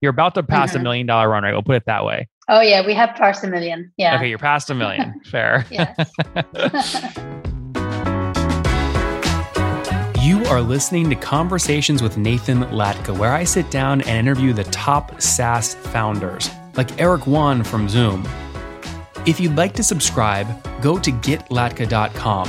You're about to pass mm-hmm. a million dollar run rate. We'll put it that way. Oh yeah, we have passed a million. Yeah. Okay, you're past a million. Fair. Yes. You are listening to Conversations with Nathan Latka, where I sit down and interview the top SaaS founders, like Eric Yuan from Zoom. If you'd like to subscribe, go to getlatka.com.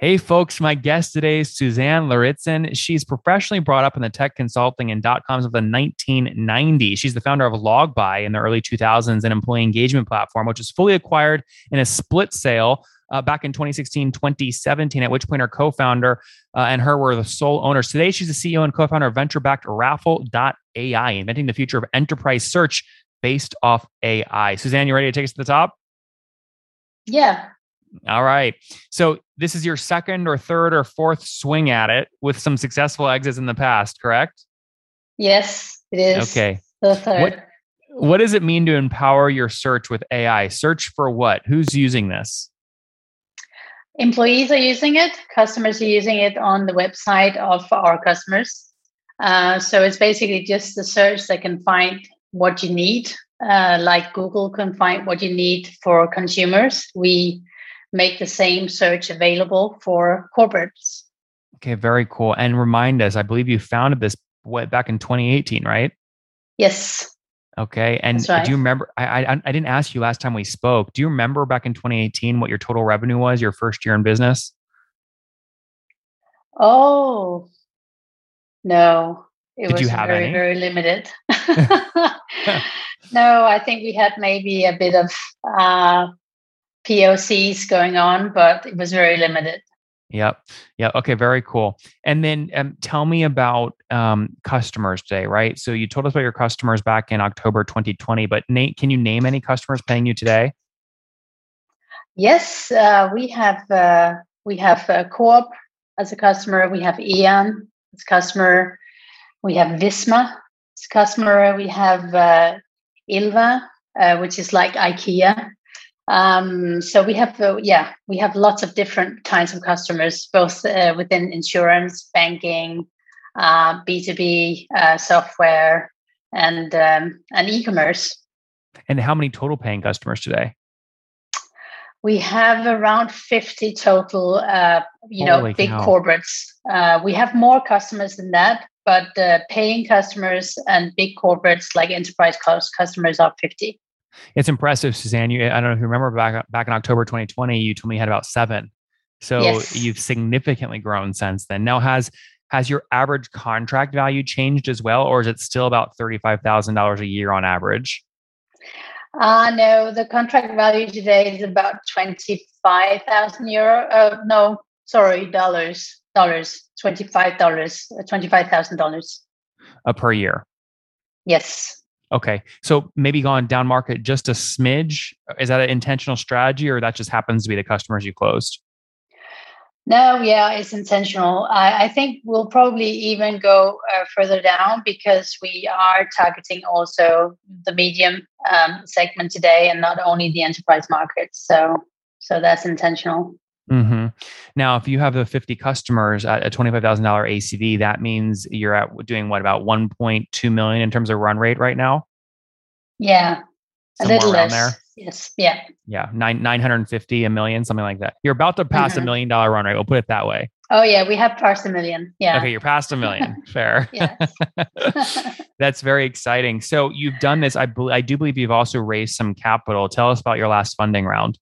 Hey, folks, my guest today is Suzanne Lauritzen. She's professionally brought up in the tech consulting and dot coms of the 1990s. She's the founder of LogBuy in the early 2000s, an employee engagement platform, which was fully acquired in a split sale uh, back in 2016, 2017, at which point her co-founder uh, and her were the sole owners. Today, she's the CEO and co-founder of venture-backed Raffle.ai, inventing the future of enterprise search based off AI. Suzanne, you ready to take us to the top? Yeah. All right. So this is your second or third or fourth swing at it with some successful exits in the past, correct? Yes, it is. Okay. What, what does it mean to empower your search with AI? Search for what? Who's using this? Employees are using it, customers are using it on the website of our customers. Uh, so it's basically just the search that can find what you need, uh, like Google can find what you need for consumers. We make the same search available for corporates. Okay, very cool. And remind us, I believe you founded this back in 2018, right? Yes. Okay. And right. do you remember? I, I, I didn't ask you last time we spoke. Do you remember back in 2018 what your total revenue was your first year in business? Oh no, it Did was you have very any? very limited. no, I think we had maybe a bit of uh, POCs going on, but it was very limited. Yep. Yeah. Okay. Very cool. And then um, tell me about um, customers today, right? So you told us about your customers back in October 2020, but Nate, can you name any customers paying you today? Yes, uh, we have uh, we have uh, Coop as a customer. We have Eon as a customer. We have Visma as a customer. We have uh, Ilva, uh, which is like IKEA um, so we have, uh, yeah, we have lots of different kinds of customers, both uh, within insurance, banking, uh, B two B uh, software, and um, and e commerce. And how many total paying customers today? We have around fifty total. Uh, you Holy know, big cow. corporates. Uh, we have more customers than that, but paying customers and big corporates like enterprise customers are fifty. It's impressive, Suzanne. You, I don't know if you remember back back in October 2020, you told me you had about seven. So yes. you've significantly grown since then. Now has has your average contract value changed as well, or is it still about thirty five thousand dollars a year on average? Uh no, the contract value today is about twenty five thousand euro. Uh, no, sorry, dollars. Dollars. Twenty five dollars. Uh, twenty five thousand dollars. Uh, per year. Yes. Okay. So maybe gone down market just a smidge. Is that an intentional strategy or that just happens to be the customers you closed? No, yeah, it's intentional. I, I think we'll probably even go uh, further down because we are targeting also the medium um, segment today and not only the enterprise market. So, so that's intentional. Mm-hmm. Now, if you have the 50 customers at a $25,000 ACV, that means you're at doing what about 1.2 million in terms of run rate right now? Yeah, Somewhere a little less. There. Yes. Yeah. Yeah. Nine, 950, a million, something like that. You're about to pass mm-hmm. a million dollar run rate. We'll put it that way. Oh yeah, we have passed a million. Yeah. Okay, you're past a million. Fair. That's very exciting. So you've done this. I, I do believe you've also raised some capital. Tell us about your last funding round.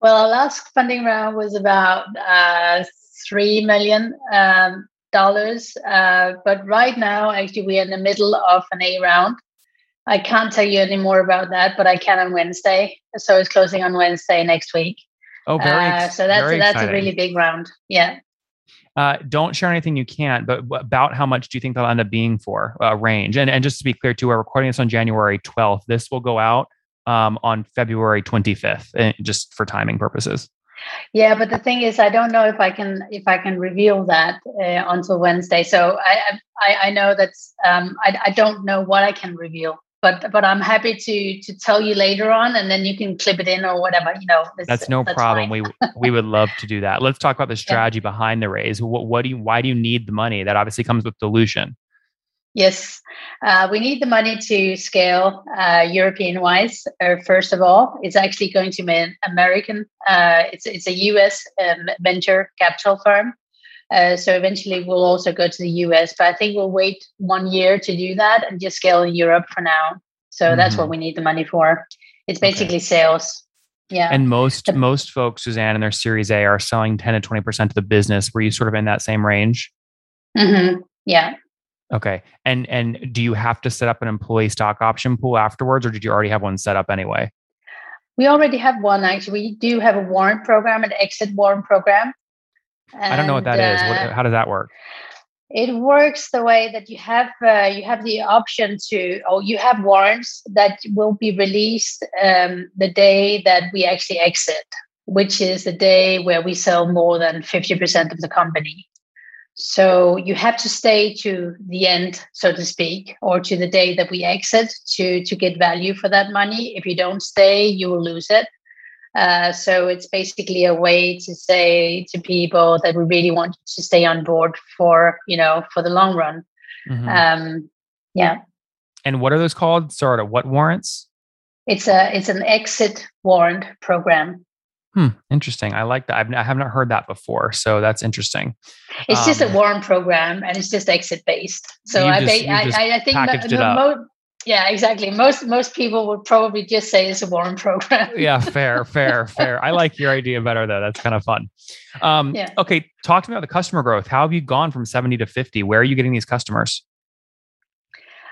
Well, our last funding round was about uh, three million um, dollars, uh, but right now, actually, we're in the middle of an A round. I can't tell you any more about that, but I can on Wednesday. So it's closing on Wednesday next week. Oh, very uh, so that's very that's exciting. a really big round. Yeah. Uh, don't share anything you can't, but about how much do you think they'll end up being for uh, range? And and just to be clear, too, we're recording this on January 12th. This will go out um, on February 25th, eh, just for timing purposes. Yeah, but the thing is, I don't know if I can if I can reveal that uh, until Wednesday. So I I, I know that um, I I don't know what I can reveal, but but I'm happy to to tell you later on, and then you can clip it in or whatever. You know, that's no that's problem. we we would love to do that. Let's talk about the strategy yeah. behind the raise. What what do you why do you need the money? That obviously comes with dilution. Yes, uh, we need the money to scale uh, European wise. Uh, first of all, it's actually going to be an American. Uh, it's it's a U.S. Um, venture capital firm. Uh, so eventually, we'll also go to the U.S. But I think we'll wait one year to do that and just scale in Europe for now. So mm-hmm. that's what mm-hmm. we need the money for. It's basically okay. sales. Yeah. And most most folks, Suzanne, in their Series A are selling ten to twenty percent of the business. Were you sort of in that same range? Mm-hmm. Yeah. Okay. And and do you have to set up an employee stock option pool afterwards, or did you already have one set up anyway? We already have one. Actually, we do have a warrant program, an exit warrant program. And, I don't know what that uh, is. What, how does that work? It works the way that you have uh, you have the option to, or you have warrants that will be released um, the day that we actually exit, which is the day where we sell more than fifty percent of the company. So you have to stay to the end, so to speak, or to the day that we exit to to get value for that money. If you don't stay, you will lose it. Uh, so it's basically a way to say to people that we really want to stay on board for you know for the long run. Mm-hmm. Um, yeah. And what are those called? Sort of what warrants? It's a it's an exit warrant program. Hmm, interesting. I like that. I've, I have not heard that before, so that's interesting. It's um, just a warrant program, and it's just exit based. So I, just, I, I, think yeah, exactly. Most most people would probably just say it's a warrant program. yeah, fair, fair, fair. I like your idea better though. That's kind of fun. Um, yeah. Okay, talk to me about the customer growth. How have you gone from seventy to fifty? Where are you getting these customers?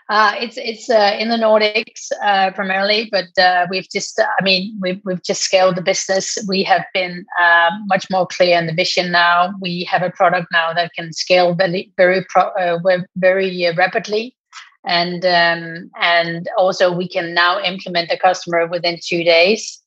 Uh, it's it's uh, in the Nordics uh, primarily, but uh, we've just I mean we've we've just scaled the business. We have been uh, much more clear in the vision now. We have a product now that can scale very very pro, uh, very rapidly, and um, and also we can now implement the customer within two days,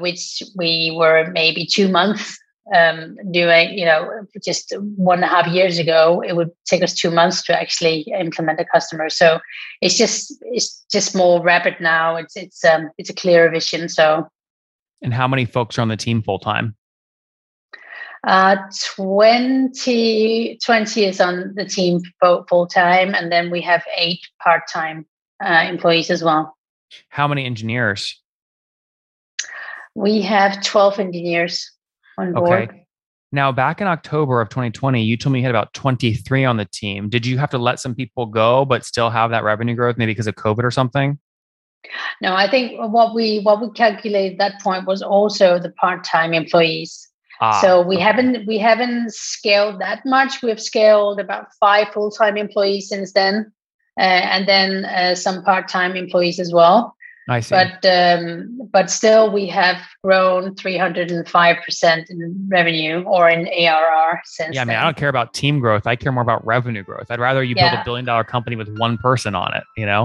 which we were maybe two months um, doing, you know, just one and a half years ago, it would take us two months to actually implement a customer. So it's just it's just more rapid now. It's it's um it's a clearer vision. So. And how many folks are on the team full time? Uh, 20, 20 is on the team full time, and then we have eight part time uh, employees as well. How many engineers? We have 12 engineers on board. Okay. Now, back in October of 2020, you told me you had about 23 on the team. Did you have to let some people go, but still have that revenue growth, maybe because of COVID or something? No, I think what we what we calculated at that point was also the part-time employees. Ah, so we okay. haven't we haven't scaled that much. We've scaled about five full-time employees since then, uh, and then uh, some part-time employees as well. I see. But um, but still, we have grown 305 percent in revenue or in ARR since. Yeah, I mean, then. I don't care about team growth. I care more about revenue growth. I'd rather you yeah. build a billion dollar company with one person on it. You know.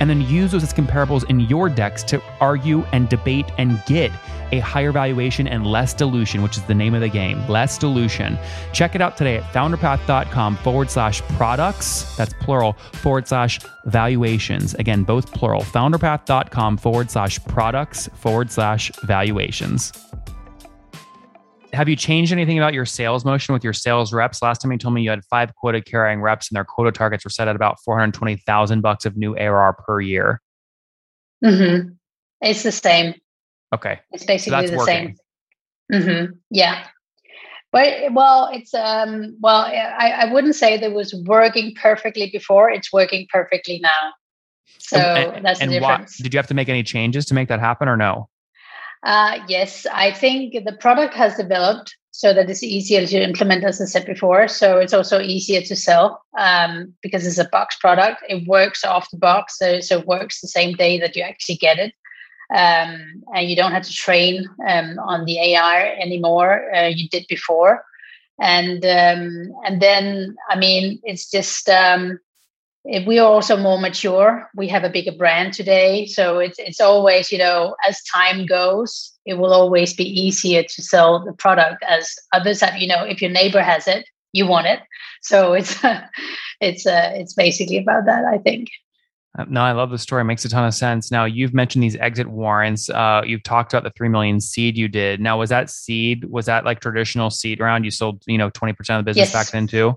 and then use those as comparables in your decks to argue and debate and get a higher valuation and less dilution, which is the name of the game, less dilution. Check it out today at founderpath.com forward slash products, that's plural, forward slash valuations. Again, both plural, founderpath.com forward slash products forward slash valuations have you changed anything about your sales motion with your sales reps? Last time you told me you had five quota carrying reps and their quota targets were set at about 420,000 bucks of new ARR per year. Mm-hmm. It's the same. Okay. It's basically so the working. same. Mm-hmm. Yeah. But well, it's um well, I, I wouldn't say that was working perfectly before. It's working perfectly now. So and, that's and the difference. Why, did you have to make any changes to make that happen or no? Uh, yes, I think the product has developed so that it's easier to implement, as I said before. So it's also easier to sell um, because it's a box product. It works off the box, so, so it works the same day that you actually get it. Um, and you don't have to train um, on the AI anymore. Uh, you did before, and um, and then I mean it's just um, we are also more mature we have a bigger brand today so it's it's always you know as time goes it will always be easier to sell the product as others have you know if your neighbor has it you want it so it's it's uh, it's basically about that i think uh, no, I love the story. It makes a ton of sense. Now, you've mentioned these exit warrants. Uh, you've talked about the three million seed you did. Now, was that seed? Was that like traditional seed round? You sold, you know, twenty percent of the business yes. back then too.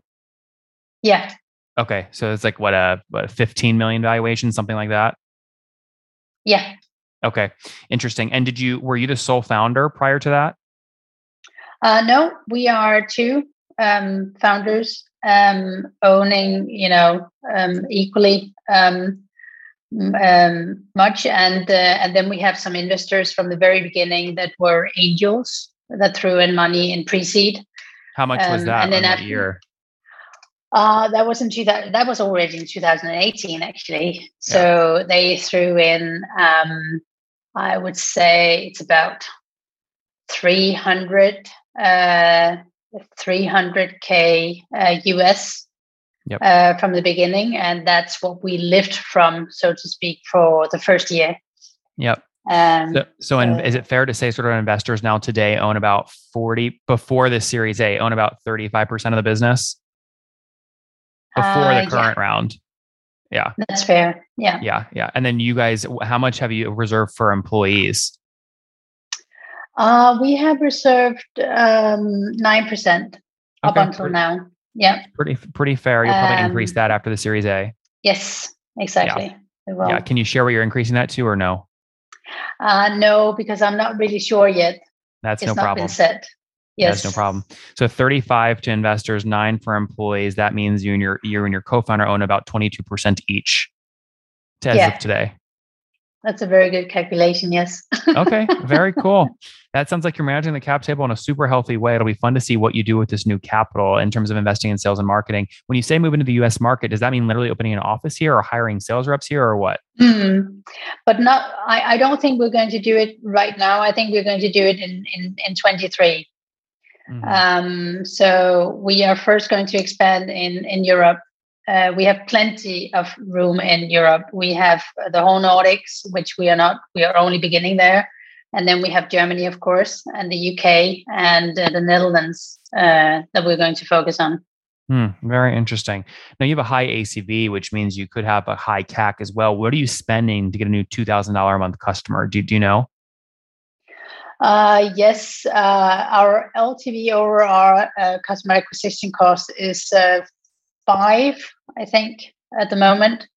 Yeah, Okay, so it's like what a what a 15 million valuation, something like that. Yeah. Okay, interesting. And did you were you the sole founder prior to that? Uh, no, we are two um, founders um, owning, you know, um, equally um, um, much, and uh, and then we have some investors from the very beginning that were angels that threw in money in pre-seed. How much was um, that? And then after, year? Uh, that was in two that was already in 2018 actually. So yeah. they threw in um, I would say it's about 300 uh, 300k uh, US yep. uh, from the beginning, and that's what we lived from, so to speak, for the first year. Yep. Um, so, so in, is it fair to say sort of investors now today own about 40 before the Series A own about 35% of the business? Before uh, the current yeah. round. Yeah. That's fair. Yeah. Yeah. Yeah. And then you guys, how much have you reserved for employees? Uh, we have reserved um, 9% up until pretty, now. Yeah. Pretty, pretty fair. You'll probably um, increase that after the Series A. Yes, exactly. Yeah. yeah. Can you share what you're increasing that to or no? Uh, no, because I'm not really sure yet. That's it's no problem. set. Yes. That's no problem. So 35 to investors, nine for employees. That means you and your you and your co-founder own about 22% each as yeah. of today. That's a very good calculation. Yes. okay. Very cool. That sounds like you're managing the cap table in a super healthy way. It'll be fun to see what you do with this new capital in terms of investing in sales and marketing. When you say move into the US market, does that mean literally opening an office here or hiring sales reps here or what? Mm, but not, I, I don't think we're going to do it right now. I think we're going to do it in, in, in 23. Mm-hmm. Um, so we are first going to expand in in Europe. Uh, we have plenty of room in Europe. We have the whole Nordics, which we are not. We are only beginning there, and then we have Germany, of course, and the UK and uh, the Netherlands uh, that we're going to focus on. Hmm, very interesting. Now you have a high ACV, which means you could have a high CAC as well. What are you spending to get a new two thousand dollar a month customer? Do, do you know? Uh, yes, uh, our LTV over our uh, customer acquisition cost is uh, five, I think, at the moment.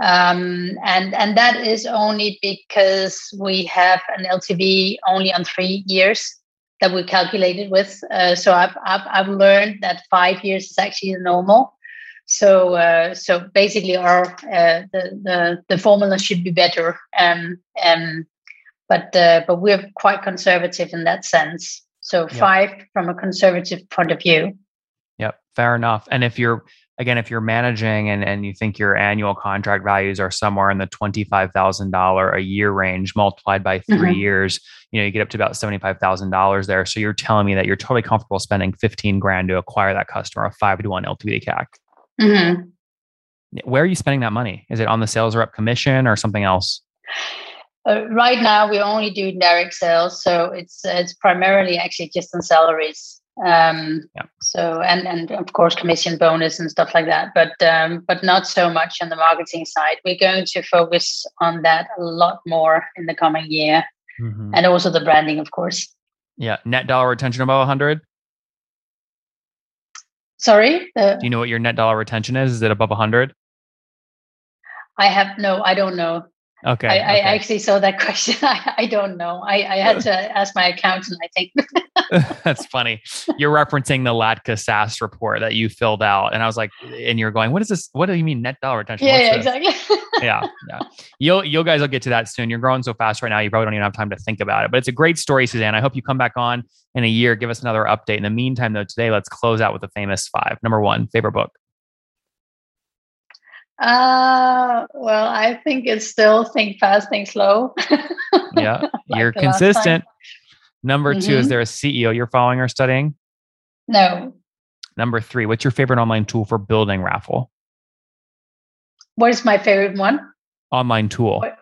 Um, and and that is only because we have an LTV only on three years that we calculated with. Uh, so I've, I've I've learned that five years is actually normal. So uh, so basically, our the the the formula should be better. Um, um, but uh, but we're quite conservative in that sense. So yep. five from a conservative point of view. Yep, fair enough. And if you're again, if you're managing and, and you think your annual contract values are somewhere in the $25,000 a year range multiplied by 3 mm-hmm. years, you know, you get up to about $75,000 there. So you're telling me that you're totally comfortable spending 15 grand to acquire that customer, a five to one LTV CAC. Mm-hmm. Where are you spending that money? Is it on the sales rep commission or something else? Uh, right now, we're only do direct sales, so it's it's primarily actually just on salaries. Um, yeah. So and and of course commission bonus and stuff like that, but um, but not so much on the marketing side. We're going to focus on that a lot more in the coming year, mm-hmm. and also the branding, of course. Yeah, net dollar retention above 100. Sorry. Uh, Do you know what your net dollar retention is? Is it above 100? I have no. I don't know. Okay. I, okay. I actually saw that question. I, I don't know. I, I had to ask my accountant, I think. That's funny. You're referencing the Latka SaaS report that you filled out. And I was like, and you're going, what is this? What do you mean net dollar retention? yeah, yeah exactly. yeah, yeah. You'll you guys will get to that soon. You're growing so fast right now, you probably don't even have time to think about it. But it's a great story, Suzanne. I hope you come back on in a year, give us another update. In the meantime, though, today let's close out with the famous five. Number one, favorite book. Uh, well, I think it's still think fast, think slow. Yeah, Like you're consistent. Number two, is Mhm. there a CEO you're following or studying? no. Number three, what's your favorite online tool for building raffle? What is my favorite one? Online tool. What-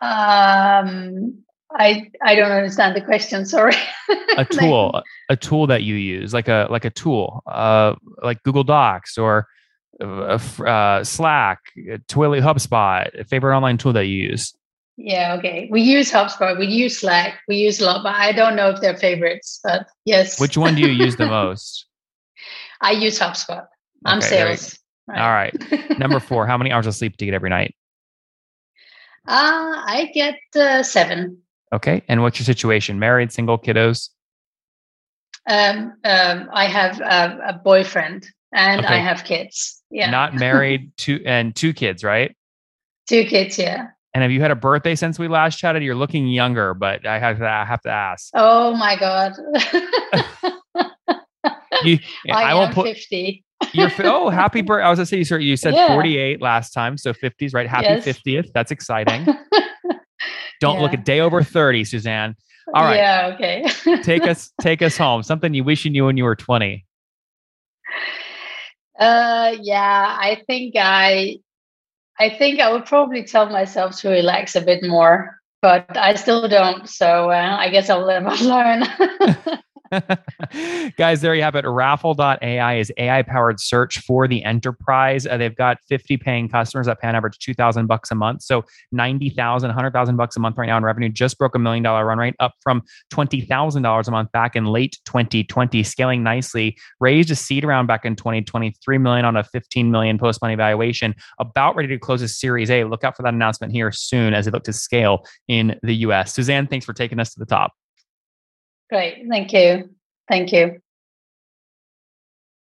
Um, I I don't understand the question. Sorry. a tool a tool that you use like a like a tool uh like google docs or uh, uh, slack uh, twilio hubspot a favorite online tool that you use Yeah, okay. We use HubSpot, we use Slack, we use a lot, but I don't know if they're favorites. But yes, which one do you use the most I use HubSpot. I'm Okay, sales. all right number four how many hours of sleep do you get every night Uh, I get uh, seven. Okay and what's your situation married single kiddos Um, um, I have a, a boyfriend and Okay. I have kids. Yeah, not married two and two kids right two kids. Yeah. and have you had a birthday since we last chatted you're looking younger but i have to, I have to ask Oh my god. you, I, I, am won't put fifty. You're fi- oh happy birthday! I was gonna say you sir, you said Yeah. 48 last time, so 50s, right? Happy Yes. 50th. That's exciting. Don't look Yeah. a day over 30, Suzanne. All right. Yeah. Okay. Take us take us home. Something you wish you knew when you were 20. Uh, yeah, I think I, I think I would probably tell myself to relax a bit more, but I still don't. So uh, I guess I'll live and learn. Guys, there you have it. Raffle.ai is AI powered search for the enterprise. Uh, they've got 50 paying customers that pay on average 2000 bucks a month. So 90,000, 100,000 bucks a month right now in revenue. Just broke a million dollar run rate up from $20,000 a month back in late 2020, scaling nicely. Raised a seed round back in 2020, 3 million on a 15 million post money valuation. About ready to close a series A. Look out for that announcement here soon as they look to scale in the US. Suzanne, thanks for taking us to the top. Great. Thank you. Thank you.